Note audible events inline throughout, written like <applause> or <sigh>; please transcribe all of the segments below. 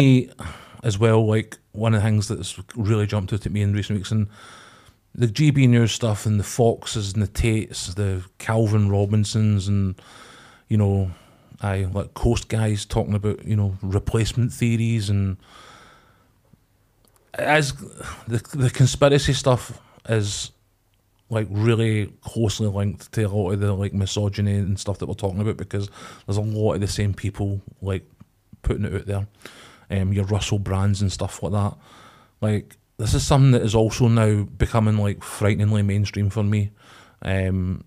me as well, like one of the things that's really jumped out at me in recent weeks and the GB News stuff and the Foxes and the Tates, the Calvin Robinsons and you know, I like Coast guys talking about you know replacement theories and as the the conspiracy stuff is like really closely linked to a lot of the like misogyny and stuff that we're talking about because there's a lot of the same people like putting it out there. Um, your Russell Brands and stuff like that. Like this is something that is also now becoming like frighteningly mainstream for me. Um,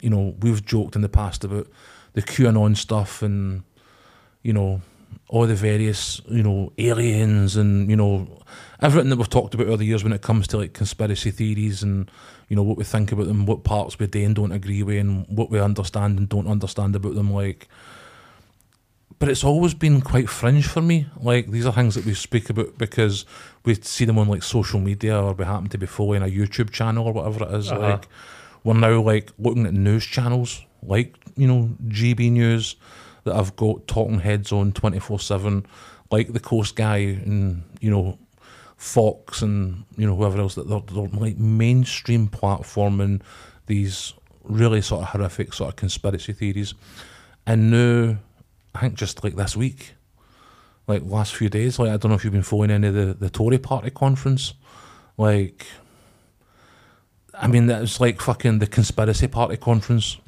you know, we've joked in the past about the QAnon stuff and you know all the various you know aliens and you know everything that we've talked about over the years when it comes to like conspiracy theories and you know what we think about them, what parts we do and don't agree with, and what we understand and don't understand about them. Like, but it's always been quite fringe for me. Like these are things that we speak about because we see them on like social media or we happen to be following a YouTube channel or whatever it is. Uh-huh. Like we're now like looking at news channels like you know GB News that I've got talking heads on twenty four seven, like the Coast Guy and you know Fox and you know whoever else that they're, they're like mainstream platforming these really sort of horrific sort of conspiracy theories, and now I think just like this week, like last few days, like I don't know if you've been following any of the the Tory Party conference, like. I mean, that's like fucking the conspiracy party conference.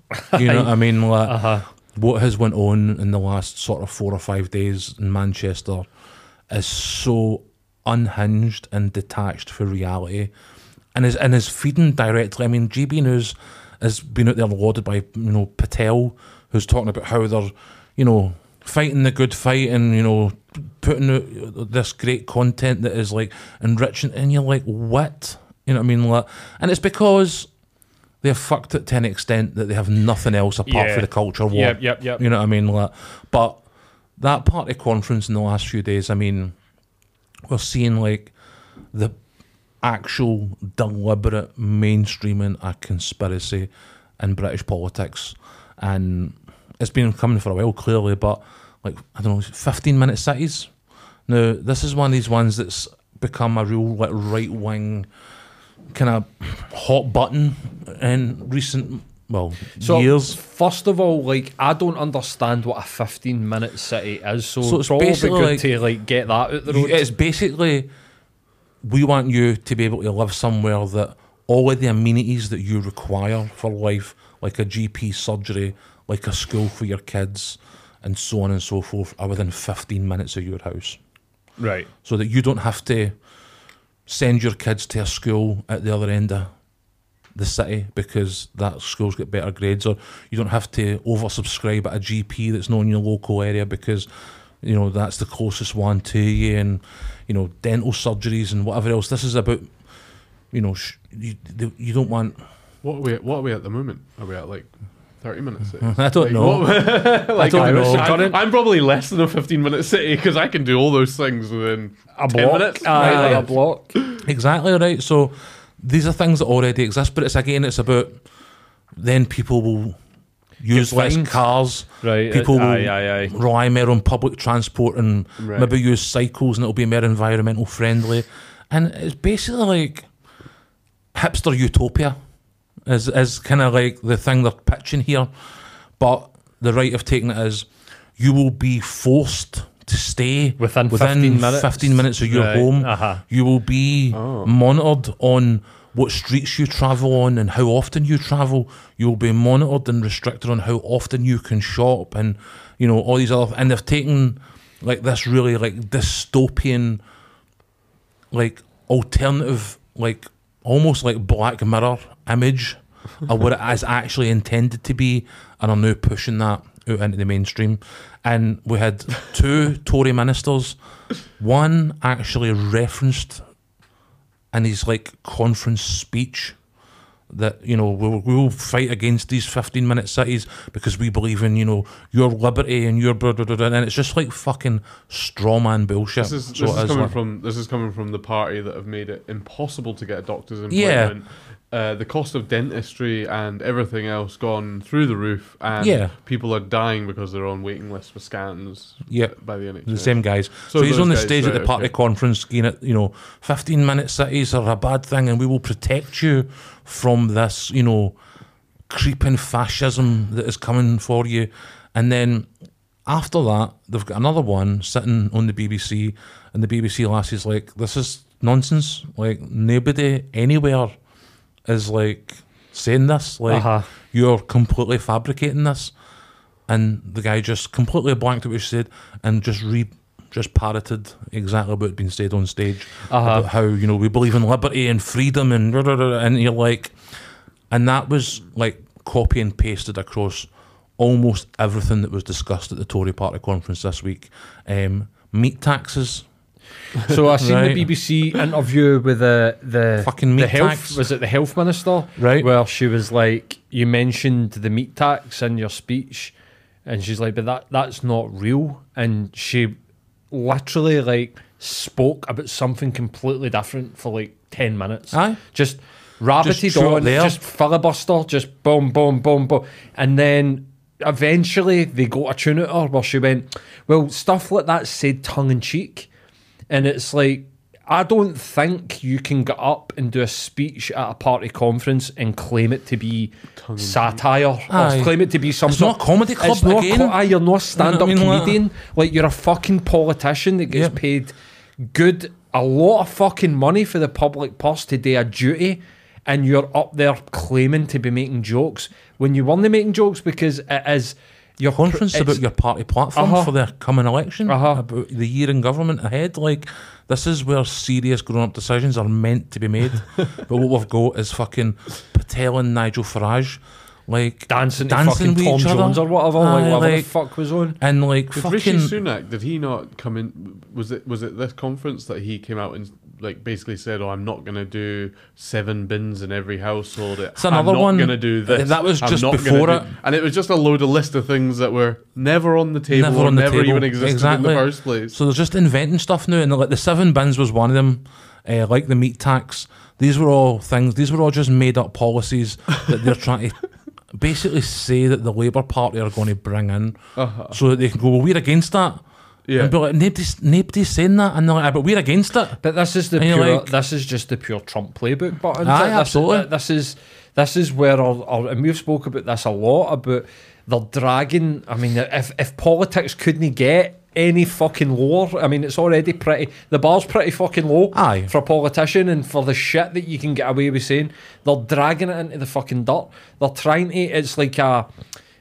You know what I mean? <laughs> Like, Uh-huh. what has went on in the last sort of four or five days in Manchester is so unhinged and detached for reality, and is and is feeding directly. I mean, GB News has been out there lauded by you know Patel, who's talking about how they're you know fighting the good fight and you know putting out this great content that is like enriching, and you're like, what? You know what I mean? Like, and it's because they're fucked it to an extent that they have nothing else apart Yeah. from the culture war. Yep, yep, yep. You know what I mean? Like, but that party conference in the last few days, I mean, we're seeing like the actual deliberate mainstreaming a conspiracy in British politics, and it's been coming for a while, clearly. But like, I don't know, fifteen minute cities. Now, this is one of these ones that's become a real like right wing kind of hot button in recent well So years. first of all, like I don't understand what a fifteen minute city is, so, So it's probably basically good like- to like get that out the road. It's basically we want you to be able to live somewhere that all of the amenities that you require for life, like a GP surgery, like a school for your kids, and so on and so forth, are within 15 minutes of your house. right. So that you don't have to send your kids to a school at the other end of the city because that school's got better grades, or you don't have to oversubscribe at a GP that's not in your local area because you know that's the closest one to you, and you know dental surgeries and whatever else. This is about you know sh- you, you don't want. What are we? At, what are we at the moment? Are we at like thirty minutes? <laughs> I don't know. <laughs> like, I'm, know. I'm, I'm probably less than a fifteen minute city because I can do all those things within A ten block. minutes. Aye, Right, a block. Exactly right. So these are things that already exist, but it's again, it's about then people will use less cars. Right. People aye, will aye, aye. rely more on public transport and Right. maybe use cycles, and it'll be more environmental friendly. And it's basically like hipster utopia, is is kind of like the thing they're pitching here. But the right of taking it is you will be forced to stay Within 15 minutes. 15 minutes of your Right, home. uh-huh. You will be Oh. monitored on what streets you travel on and how often you travel. You will be monitored and restricted on how often you can shop and you know all these other. And they've taken like this really like dystopian, like alternative, like almost like Black Mirror image <laughs> of what it is actually intended to be, and are now pushing that out into the mainstream. And we had two <laughs> Tory ministers. One actually referenced in his like conference speech that you know we'll, we'll fight against these 15 minute cities because we believe in you know your liberty and your blah, blah, blah, and it's just like fucking straw man bullshit. This is, So this it is coming like- from this is coming from the party that have made it impossible to get a doctor's Yeah. appointment uh, the cost of dentistry and everything else gone through the roof, and Yeah. people are dying because they're on waiting lists for scans. Yeah. by the NHS. The same guys. So, So he's on the stage at the party okay. conference, you know, fifteen minute cities are a bad thing, and we will protect you from this, you know, creeping fascism that is coming for you. And then after that, they've got another one sitting on the BBC, and the BBC lassie's like, "This is nonsense. Like nobody anywhere is like saying this. Like Uh-huh. you're completely fabricating this." And the guy just completely blanked at what she said and just re just parroted exactly what had been said on stage Uh-huh. about how you know we believe in liberty and freedom and and you're like, and that was like copy and pasted across almost everything that was discussed at the Tory Party conference this week. Um, meat taxes, So I seen Right. the BBC interview with the the Fucking meat the health tax. was it the health minister Right. Where she was like, you mentioned the meat tax in your speech, and she's like, but that that's not real, and she literally like spoke about something completely different for like ten minutes. Aye. just rabbited Just on, there. just filibuster, just boom, boom, boom, boom, and then. Eventually, they got a tune at her where she went, Well, stuff like that said tongue in cheek. And it's like, I don't think you can get up and do a speech at a party conference and claim it to be satire Aye. or claim it to be some It's sort not a comedy club It's not again. co- aye, you're not a stand up You know what I mean? comedian. Like, you're a fucking politician that gets Yeah. paid good, a lot of fucking money for the public purse to do a duty. And you're up there claiming to be making jokes when you weren't making jokes because it is your pr- conference it's- about your party platform Uh-huh. for the coming election, Uh-huh. about the year in government ahead. Like, this is where serious grown up decisions are meant to be made. <laughs> but what we've got is fucking Patel and Nigel Farage, like dancing, dancing to with fucking Tom each other. Jones or whatever, Aye, like whatever like- the fuck was on. and like Did fucking. Rishi Sunak did he not come in? Was it was it this conference that he came out and like basically said, "Oh, I'm not going to do seven bins in every household. It's I'm another not one- going to do this." that was I'm just before do-" it. and it was just a load of list of things that were never on the table Never on the never table. even existed Exactly. in the first place. So they're just inventing stuff now, and like the seven bins was one of them, uh, like the meat tax. These were all things. These were all just made up policies that they're trying to <laughs> basically say that the Labour Party are going to bring in, Uh-huh. so that they can go. Well, we're against that. Yeah. And be like, nobody's, nobody's saying that, and they're like, "Ah, but we're against it. But this is the And you're pure. like- this is just the pure Trump playbook. But Aye. This- absolutely. This is this is where our, our and we've spoke about this a lot about they're dragging. I mean, if if politics couldn't get any fucking lower, I mean, it's already pretty. The bar's pretty fucking low. Aye. for a politician and for the shit that you can get away with saying, they're dragging it into the fucking dirt. They're trying to. It's like a.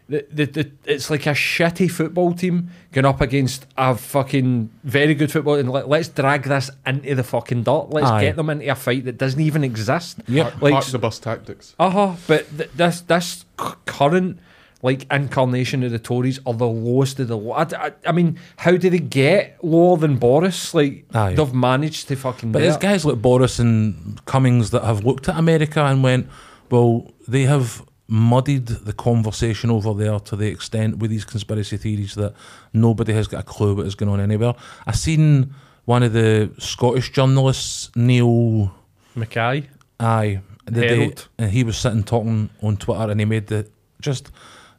The, the, the, it's like a shitty football team going up against a fucking very good football and let, let's drag this into the fucking dirt. Let's Aye. get them into a fight that doesn't even exist. Yep. Park, Like, park the bus tactics. uh huh. But th- this this c- current like incarnation of the Tories are the lowest of the low. I, I, I mean, how do they get lower than Boris? Like Aye. they've managed to fucking. But do there's guys like Boris and Cummings that have looked at America and went, well, they have muddied the conversation over there to the extent with these conspiracy theories that nobody has got a clue what is going on anywhere. I seen one of the Scottish journalists, Neil Mackay. Aye, the day, and he was sitting talking on Twitter, and he made the just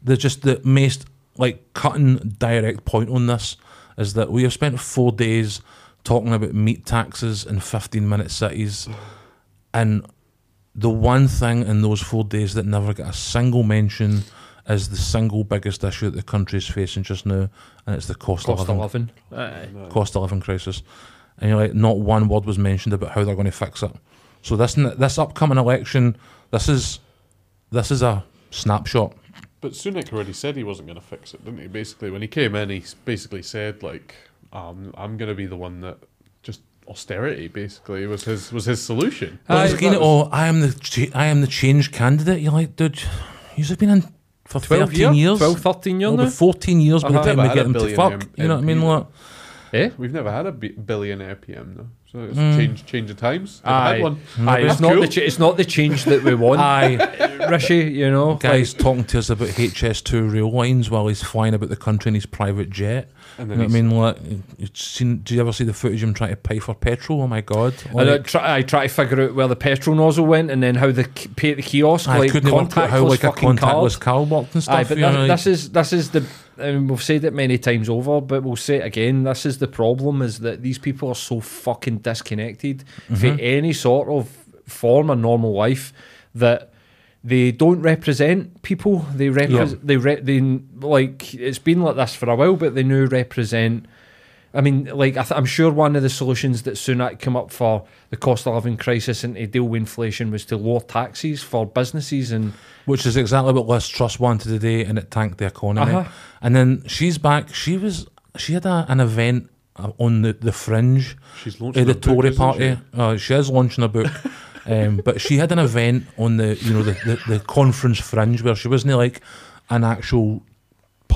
the just the most like cutting direct point on this is that we have spent four days talking about meat taxes in fifteen minute cities, and the one thing in those four days that never got a single mention is the single biggest issue that the country is facing just now, and it's the cost, Cost of of living living. Aye. cost of living crisis, and you're like, not one word was mentioned about how they're going to fix it. So this this upcoming election, this is this is a snapshot. But Sunak already said he wasn't going to fix it, didn't he? Basically, when he came in, he basically said like, um, "I'm going to be the one that just austerity." Basically, was his was his solution. But Aye, it's again, was- oh, I am the cha- I am the change candidate. You're like, dude, you've been in for 12 thirteen years? years, 12, 13 years Well, now? fourteen years by the Uh-huh. time Yeah, we get him to billionaire fuck. You know what I mean? Like, Eh? We've never had a bi- billionaire PM though, so it's Mm. a change change of times. Never Aye. had one. Aye, it's That's not cool. the ch- it's not the change that we want, Aye, <laughs> Rishi. You know, guys talking to us about HS2 rail lines while he's flying about the country in his private jet. And You know what I mean? Like, seen, do you ever see the footage of him trying to pay for petrol? Oh my god! And I try, I try to figure out where the petrol nozzle went, and then how the pay at the kiosk, I like couldn't work out how contactless like a contactless card. card worked and stuff. Aye, but you know, this is this is the. I mean, we've said it many times over, but we'll say it again. This is the problem: is that these people are so fucking disconnected Mm-hmm. from any sort of form of normal life that they don't represent people. They represent. They re- they like it's been like this for a while, but they now represent. I mean, like I th- I'm sure one of the solutions that Sunak came up for the cost of living crisis and to deal with inflation was to lower taxes for businesses and Which is exactly what Liz Truss wanted today, and it tanked the economy. Uh-huh. And then she's back. She was she had a, an event uh, on the, the fringe She's of launching the a book, Tory party. she? Uh, she is launching a book, <laughs> um, but she had an event on the you know the, the, the conference fringe where she wasn't like an actual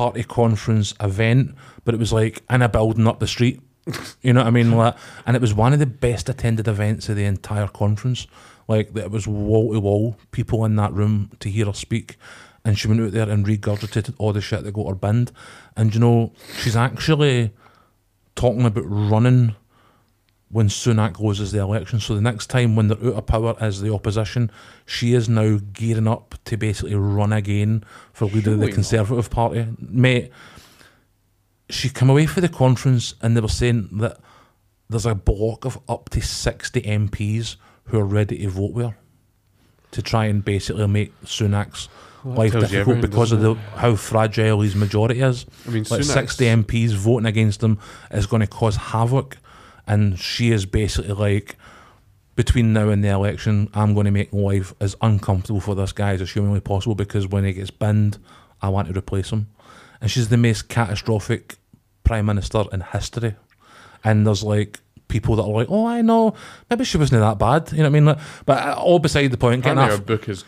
party conference event, but it was like in a building up the street. <laughs> You know what I mean? Like, and it was one of the best attended events of the entire conference. Like it was wall to wall people in that room to hear her speak, and she went out there and regurgitated all the shit that got her binned. And you know, she's actually talking about running when Sunak loses the election. So the next time when they're out of power as the opposition, she is now gearing up to basically run again for leader of the Surely not. Conservative Party. Mate, she came away for the conference and they were saying that there's a block of up to 60 MPs who are ready to vote with her to try and basically make Sunak's life difficult because of the how fragile his majority is I mean, like Sunak's- 60 MPs voting against him is going to cause havoc. And she is basically like, between now and the election, I'm going to make life as uncomfortable for this guy as humanly possible because when he gets binned, I want to replace him. And she's the most catastrophic prime minister in history. And there's like people that are like, oh, I know, maybe she wasn't that bad. You know what I mean? Like, but uh, all beside the point, getting Apparently, her book is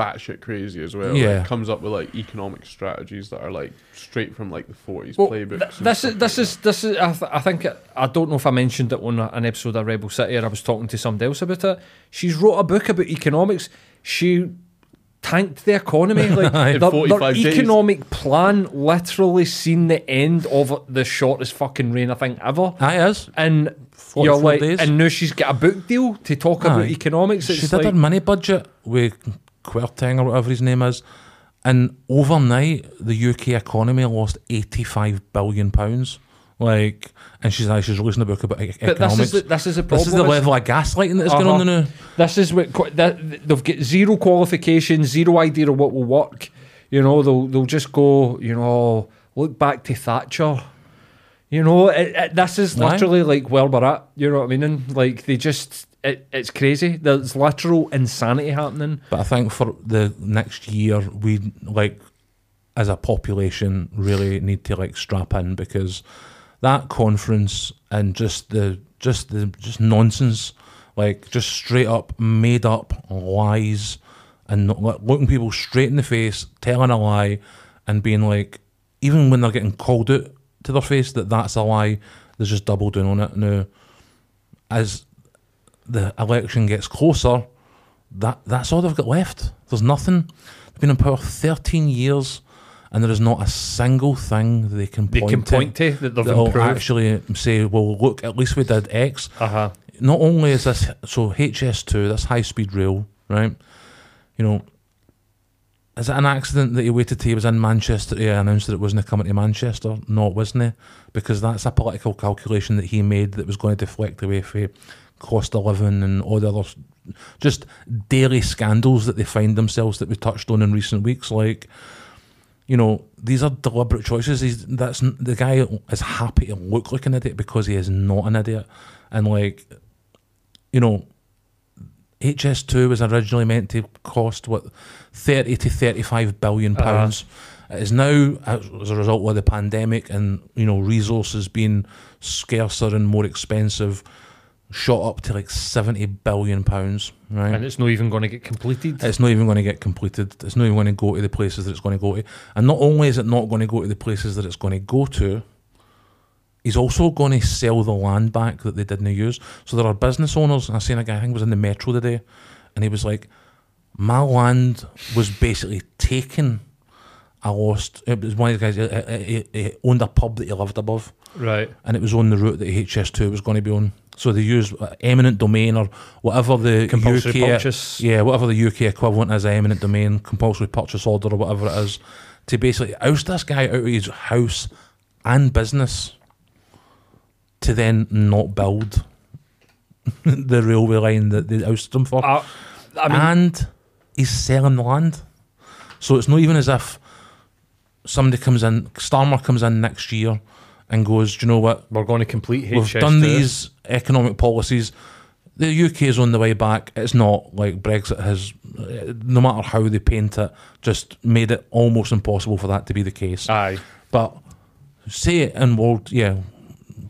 batshit crazy as well. Yeah. Like, comes up with like economic strategies that are like straight from like the forties Well, playbooks. th- this is this like is this is. I, th- I think I don't know if I mentioned it on a- an episode of Rebel City or I was talking to somebody else about it. She's wrote a book about economics. She tanked the economy. <laughs> Like In their, 45 their days. economic plan literally seen the end of the shortest fucking reign I think ever. Aye, is. And you're like, days. and now she's got a book deal to talk about Aye. economics. She It's did her money mini budget with Kwarteng or whatever his name is, and overnight the UK economy lost eighty-five billion pounds. Like, and she's like, she's releasing a book about e- but economics. this is the, this is a problem. This is the level of gaslighting that is going on Uh-huh. now. This is what that, they've got zero qualifications, zero idea of what will work. You know, they'll they'll just go. You know, look back to Thatcher. You know, it, it, this is literally like where we're at. You know what I mean? And like they just, it, it's crazy. There's literal insanity happening. But I think for the next year, we like as a population really need to like strap in because that conference and just the just the just nonsense, like just straight up made up lies and not, looking people straight in the face, telling a lie, and being like, even when they're getting called out to their face that that's a lie, they just double down on it. Now, as the election gets closer, that that's all they've got left. There's nothing. They've been in power 13 years, and there is not a single thing they can They point can to point to that they've that'll improved. actually say, "Well, look, at least we did X." Uh huh. Not only is this so HS2, that's high speed rail, right? You know, is it an accident that he waited till he was in Manchester to announce that it wasn't coming to Manchester? No, it wasn't. He? Because that's a political calculation that he made that was going to deflect away from cost of living and all the other just daily scandals that they find themselves that we touched on in recent weeks. Like, you know, these are deliberate choices. He's that's the guy is happy to look like an idiot because he is not an idiot, and like, you know, HS2 was originally meant to cost what thirty to thirty-five billion Uh-huh. pounds. It is now as a result of the pandemic and you know resources being scarcer and more expensive, shot up to like seventy billion pounds. Right, And it's not even going to get completed. it's not even going to get completed. It's not even going to go to the places that it's going to go to. And not only is it not going to go to the places that it's going to go to, he's also going to sell the land back that they didn't use. So there are business owners. I seen a guy, I think was in the metro today, and he was like, "My land was basically taken. I lost. It was one of these guys. He, he- he owned a pub that he lived above, Right. and it was on the route that HS2 was going to be on. So they used uh, eminent domain or whatever the Compulsory UK, purchase. yeah, whatever the UK equivalent is, eminent domain, compulsory purchase order or whatever it is, to basically oust this guy out of his house and business to then not build <laughs> the railway line that they ousted him for. I, I mean, and he's selling the land. So it's not even as if somebody comes in, Starmer comes in next year and goes, Do you know what? we're going to complete HS2. We've done these economic policies. The UK is on the way back. It's not like Brexit has, no matter how they paint it, just made it almost impossible for that to be the case. Aye. But say it in world, yeah,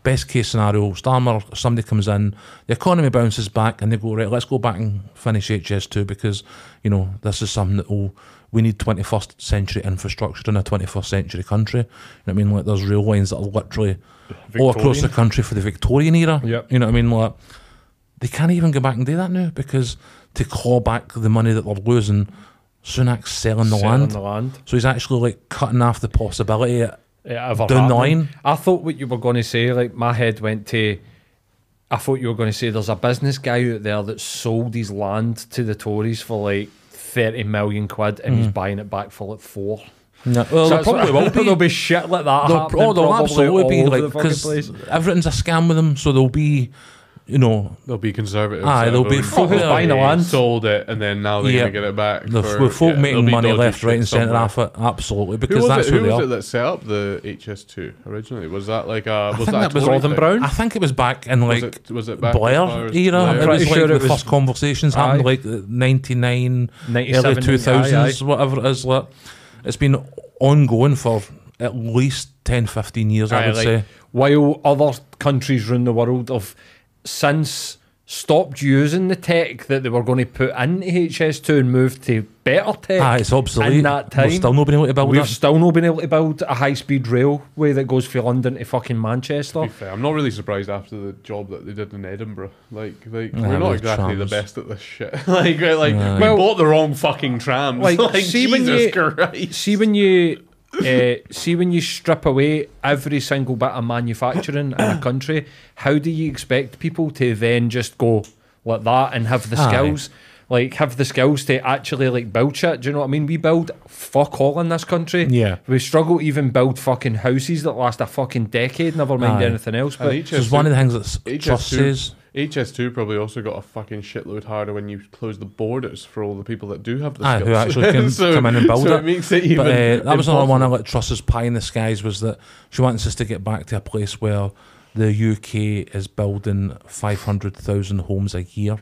best case scenario, Starmer, somebody comes in, the economy bounces back, and they go, right, let's go back and finish HS2 because, you know, this is something that will, we need 21st century infrastructure in a 21st century country. You know what I mean? Like, there's rail lines that are literally all across the country for the Victorian era. Yep. You know what I mean? Like, they can't even go back and do that now because to claw back the money that they're losing, Sunak's selling the Selling land. the land. So he's actually like cutting off the possibility It Eh, ever the happening. line. I thought what you were going to say, like my head went to. I thought you were going to say there's a business guy out there that sold his land to the Tories for like thirty million quid, and he's mm. buying it back for like four. No, well, So probably will <laughs> be. There'll be shit like that happening. oh, there'll absolutely be like because everything's a scam with them. So there'll be, you know, There'll be conservative. Aye, that there'll be been folk fucking that- Buying the land. sold it, and then now they're Yeah. gonna get it back. the, for, with folk yeah, making money dodgy left, right, and centre somewhere. off it. Absolutely, Who because was, that's it, who who they was are. it that set up the HS2 originally? Was that like a was think that, that was a Tory Gordon thing? Brown. I think it was back in Was like it was it back as Blair far as era. Blair? It was Pretty like sure the it was- first conversations happened, like ninety nine, early two thousands, aye, whatever it is. Like, it's been ongoing for at least 10, 15 years. I would like, say. While other countries around the world have since stopped using the tech that they were going to put into HS2 and moved to better tech. Ah, it's obsolete. In that time, We've still not been able to build We've it. still not been able to build a high speed railway that goes from London to fucking Manchester. To be fair, I'm not really surprised after the job that they did in Edinburgh. Like, like Nah, we're not exactly trams. the best at this shit. <laughs> like, we're like Nah. we Well- bought the wrong fucking trams. Like, <laughs> Like, see when Jesus you- Christ. See when you uh, see when you strip away every single bit of manufacturing in a <clears throat> country, how do you expect people to then just go like that and have the Aye. skills? Like have the skills to actually like build shit. Do you know what I mean? We build fuck all in this country. Yeah. We struggle to even build fucking houses that last a fucking decade, never mind Aye. anything else. But HS2 one of the things that HS2 Trust says. HS2 probably also got a fucking shitload harder when you close the borders for all the people that do have the Aye, skills. who actually can <laughs> come in and build so it. it makes it even. But uh, that was another one of like Truss's pie in the skies was that she wants us to get back to a place where the UK is building 500,000 homes a year.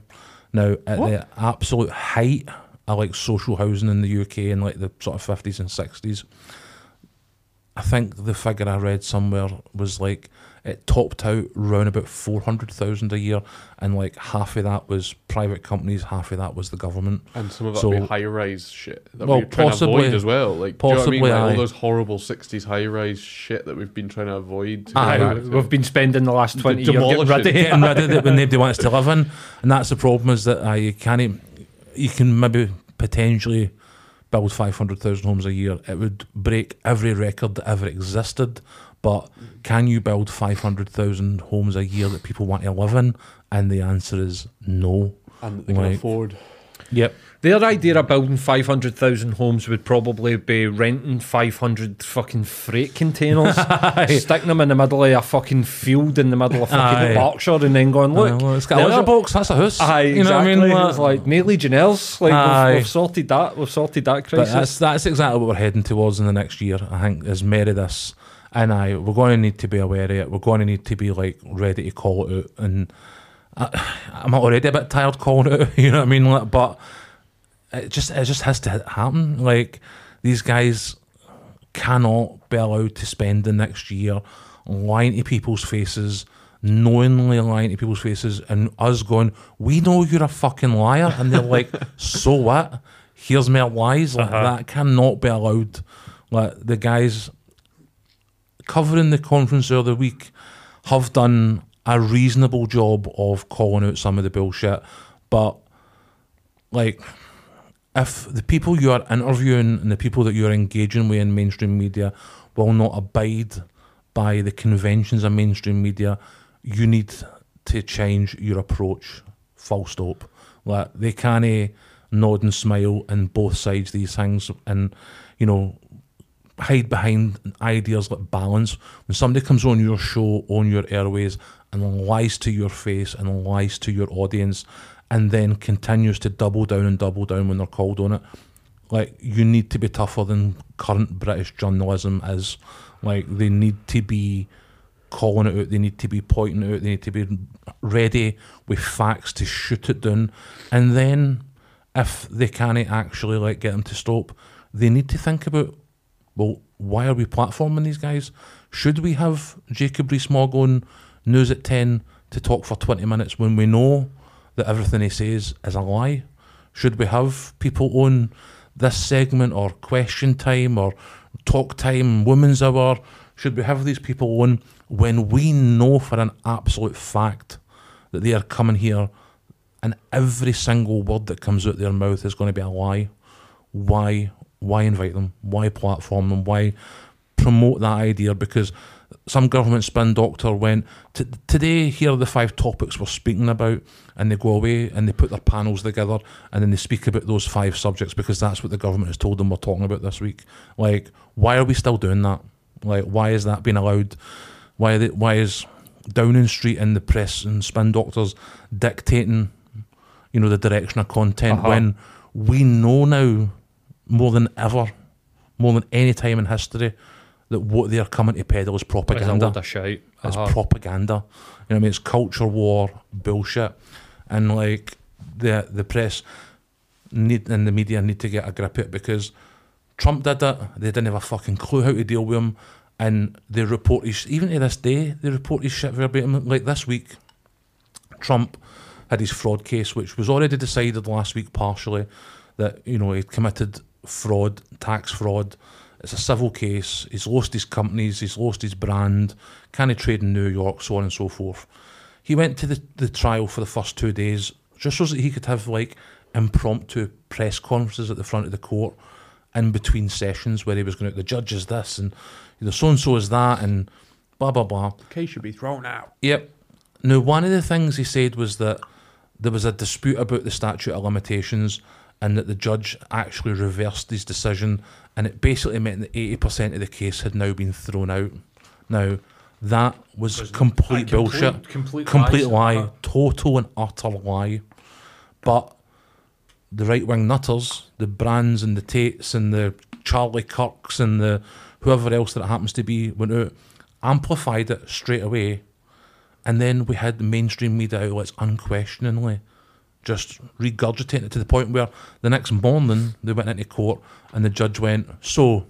Now, at the absolute height of like social housing in the UK in like the sort of 50s and 60s, I think the figure I read somewhere was like it topped out round about 400,000 a year, and like half of that was private companies, half of that was the government. And some of that So- be high rise shit that Well, we're trying possibly- to avoid as well. Like, do you know I mean? possibly, Like, all those horrible 60s high rise shit that we've been trying to avoid. To Aye. get back to. we've been spending the last twenty years getting demolish rid of it. it. getting rid of it when nobody wants to live in, and that's the problem is that uh, you can't. You can maybe potentially build five hundred thousand homes a year. It would break every record that ever existed. But can you build five hundred thousand homes a year that people want to live in? And the answer is no. and that they can Like- afford. Yep. Their idea of building 500,000 homes would probably be renting 500 fucking freight containers, <laughs> sticking them in the middle of a fucking field in the middle of fucking Aye. Berkshire, and then going, look, well, it's got a there's letter box. That's a house. Aye, you know what I exactly. mean? It's like nearly Legionnaires. Like Aye. we've, we've sorted that. We've sorted that But crisis. that's that's exactly what we're heading towards in the next year. I think is more of this, and I we're going to need to be aware of it. We're going to need to be like ready to call it out. And I, I'm already a bit tired calling it out. <laughs> You know what I mean? Like, but it just it just has to happen. Like these guys cannot be allowed to spend the next year lying to people's faces. Knowingly lying to people's faces and us going, we know you're a fucking liar, and they're like, <laughs> so what? Here's my lies. Like uh-huh. that cannot be allowed. Like the guys covering the conference the other week, have done a reasonable job of calling out some of the bullshit, but like if the people you are interviewing and the people that you're engaging with in mainstream media will not abide by the conventions of mainstream media, you need to change your approach. Full stop. Like they can't nod and smile in both sides of these things and you know hide behind ideas like balance. When somebody comes on your show, on your airways, and lies to your face and lies to your audience, and then continues to double down and double down when they're called on it, like you need to be tougher than current British journalism is. Like they need to be calling it out. They need to be pointing out. They need to be ready with facts to shoot it down, and then if they can't actually like get them to stop, they need to think about well, why are we platforming these guys? Should we have Jacob Rees-Mogg on News at 10 to talk for 20 minutes when we know that everything he says is a lie? Should we have people on this segment or question time or talk time, women's hour? Should we have these people on when we know for an absolute fact that they are coming here and every single word that comes out their mouth is going to be a lie? Why why invite them? Why platform them? Why promote that idea? Because some government spin doctor went today. Here are the five topics we're speaking about, and they go away and they put their panels together, and then they speak about those five subjects because that's what the government has told them we're talking about this week. Like, why are we still doing that? Like, why is that being allowed? Why? They, why is Downing Street and the press and spin doctors dictating, you know, the direction of content Uh-huh. when we know now more than ever, more than any time in history, that what they're coming to peddle is It's a propaganda. of. It's Uh-huh. propaganda. You know what I mean? It's culture war bullshit. And like the the press need and the media need to get a grip of it because Trump did it. They didn't have a fucking clue how to deal with him. And they report his even to this day, they report his shit verbatim. Like this week, Trump had his fraud case, which was already decided last week partially that, you know, he'd committed fraud, tax fraud. It's a civil case. He's lost his companies, he's lost his brand, can't trade in New York, so on and so forth. He went to the, the trial for the first two days just so that he could have like impromptu press conferences at the front of the court in between sessions where he was going to, the judge is this and you know, so and so is that and blah, blah, blah. The Case should be thrown out. Yep. Now, one of the things he said was that there was a dispute about the statute of limitations and that the judge actually reversed his decision and it basically meant that 80% of the case had now been thrown out. Now, that was Was complete, complete- bullshit. complete complete lie. Uh-huh. Total and utter lie. But the right wing nutters, the Brands and the Tates and the Charlie Kirks and the whoever else that it happens to be went out, amplified it straight away. And then we had the mainstream media outlets unquestioningly just regurgitating it to the point where the next morning they went into court and the judge went, So,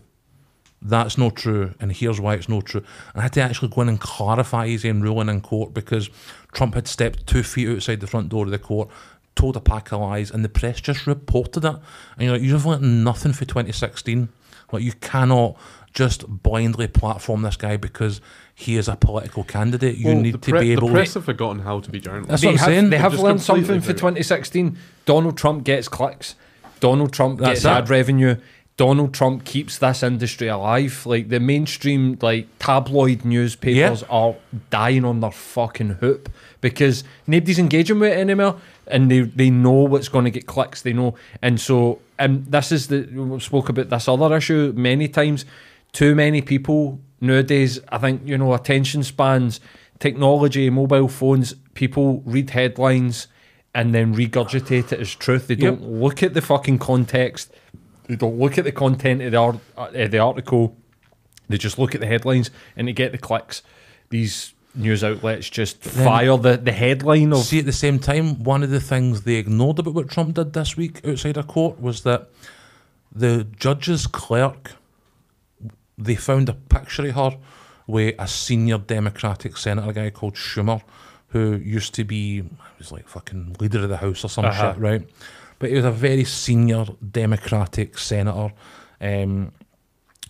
that's not true, and here's why it's not true. And I had to actually go in and clarify his own ruling in court because Trump had stepped two feet outside the front door of the court, told a pack of lies, and the press just reported it. And you're like, you've learned nothing for 2016. Like, you cannot just blindly platform this guy because he is a political candidate. You Well, need the to pre- be able The press have forgotten how to be journalists. That's they what I'm have, saying. They have Just learned something for 2016. Donald Trump gets clicks. Donald Trump That's gets it. ad revenue. Donald Trump keeps this industry alive. Like the mainstream, like tabloid newspapers are dying on their fucking hoop because nobody's engaging with it anymore, and they they know what's going to get clicks. They know, and so and this is the we spoke about this other issue many times. Too many people nowadays. I think you know attention spans, technology, mobile phones. People read headlines and then regurgitate it as truth. They don't look at the fucking context. They don't look at the content of the, art, uh, the article. They just look at the headlines and they get the clicks. These news outlets just fire the, the headline of See, at the same time, one of the things they ignored about what Trump did this week outside a court was that the judge's clerk, they found a picture of her with a senior Democratic senator, a guy called Schumer, who used to be, he was like fucking leader of the House or some Uh-huh. shit, right? But he was a very senior Democratic senator. Um,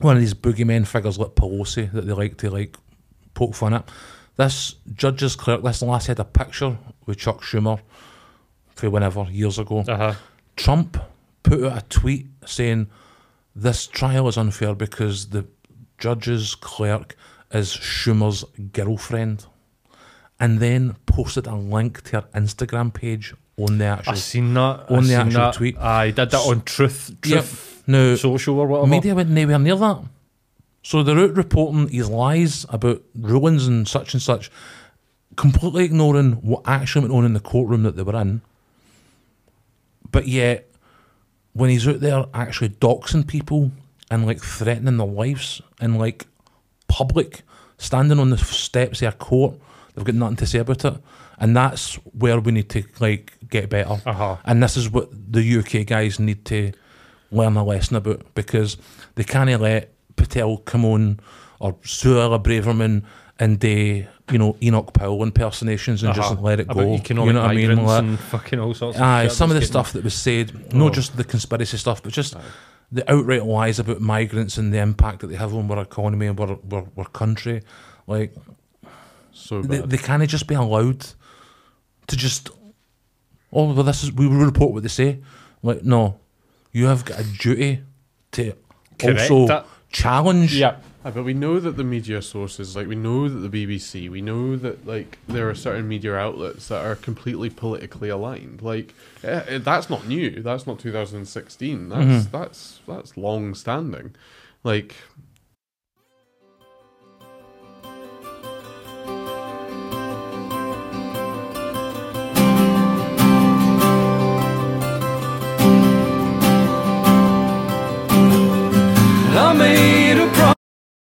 one of these boogeyman figures like Pelosi that they like to like poke fun at. This judge's clerk, this last had a picture with Chuck Schumer for whenever years ago. Uh huh. Trump put out a tweet saying this trial is unfair because the judge's clerk is Schumer's girlfriend, and then posted a link to her Instagram page on the actual. I seen that. I On the actual that. tweet. Aye, did that on Truth, Yep. Now, Social or whatever. media went nowhere near that. So they're out reporting these lies about rulings and such and such, completely ignoring what actually went on in the courtroom that they were in. But yet, when he's out there actually doxing people and like threatening their lives and like public, standing on the steps of a court, they've got nothing to say about it. And that's where we need to like get better. Uh-huh. And this is what the UK guys need to learn a lesson about because they can't let Patel come on or Suella Braverman and do, you know, Enoch Powell impersonations and just Uh-huh. let it go. You know what I mean? Like- and fucking all sorts Aye, shit some of the getting- stuff that was said, Oh. not just the conspiracy stuff, but just the outright lies about migrants and the impact that they have on our economy and our, our, our country. Like, So they, bad. they can't just be allowed to just, oh, well, this is, we will report what they say. Like, no, you have got a duty to Correct also that. Challenge. Yeah. Aye, but we know that the media sources, like we know that the BBC, we know that like there are certain media outlets that are completely politically aligned. Like eh, eh, that's not new. That's not 2016. That's Mm-hmm. that's that's long standing. Like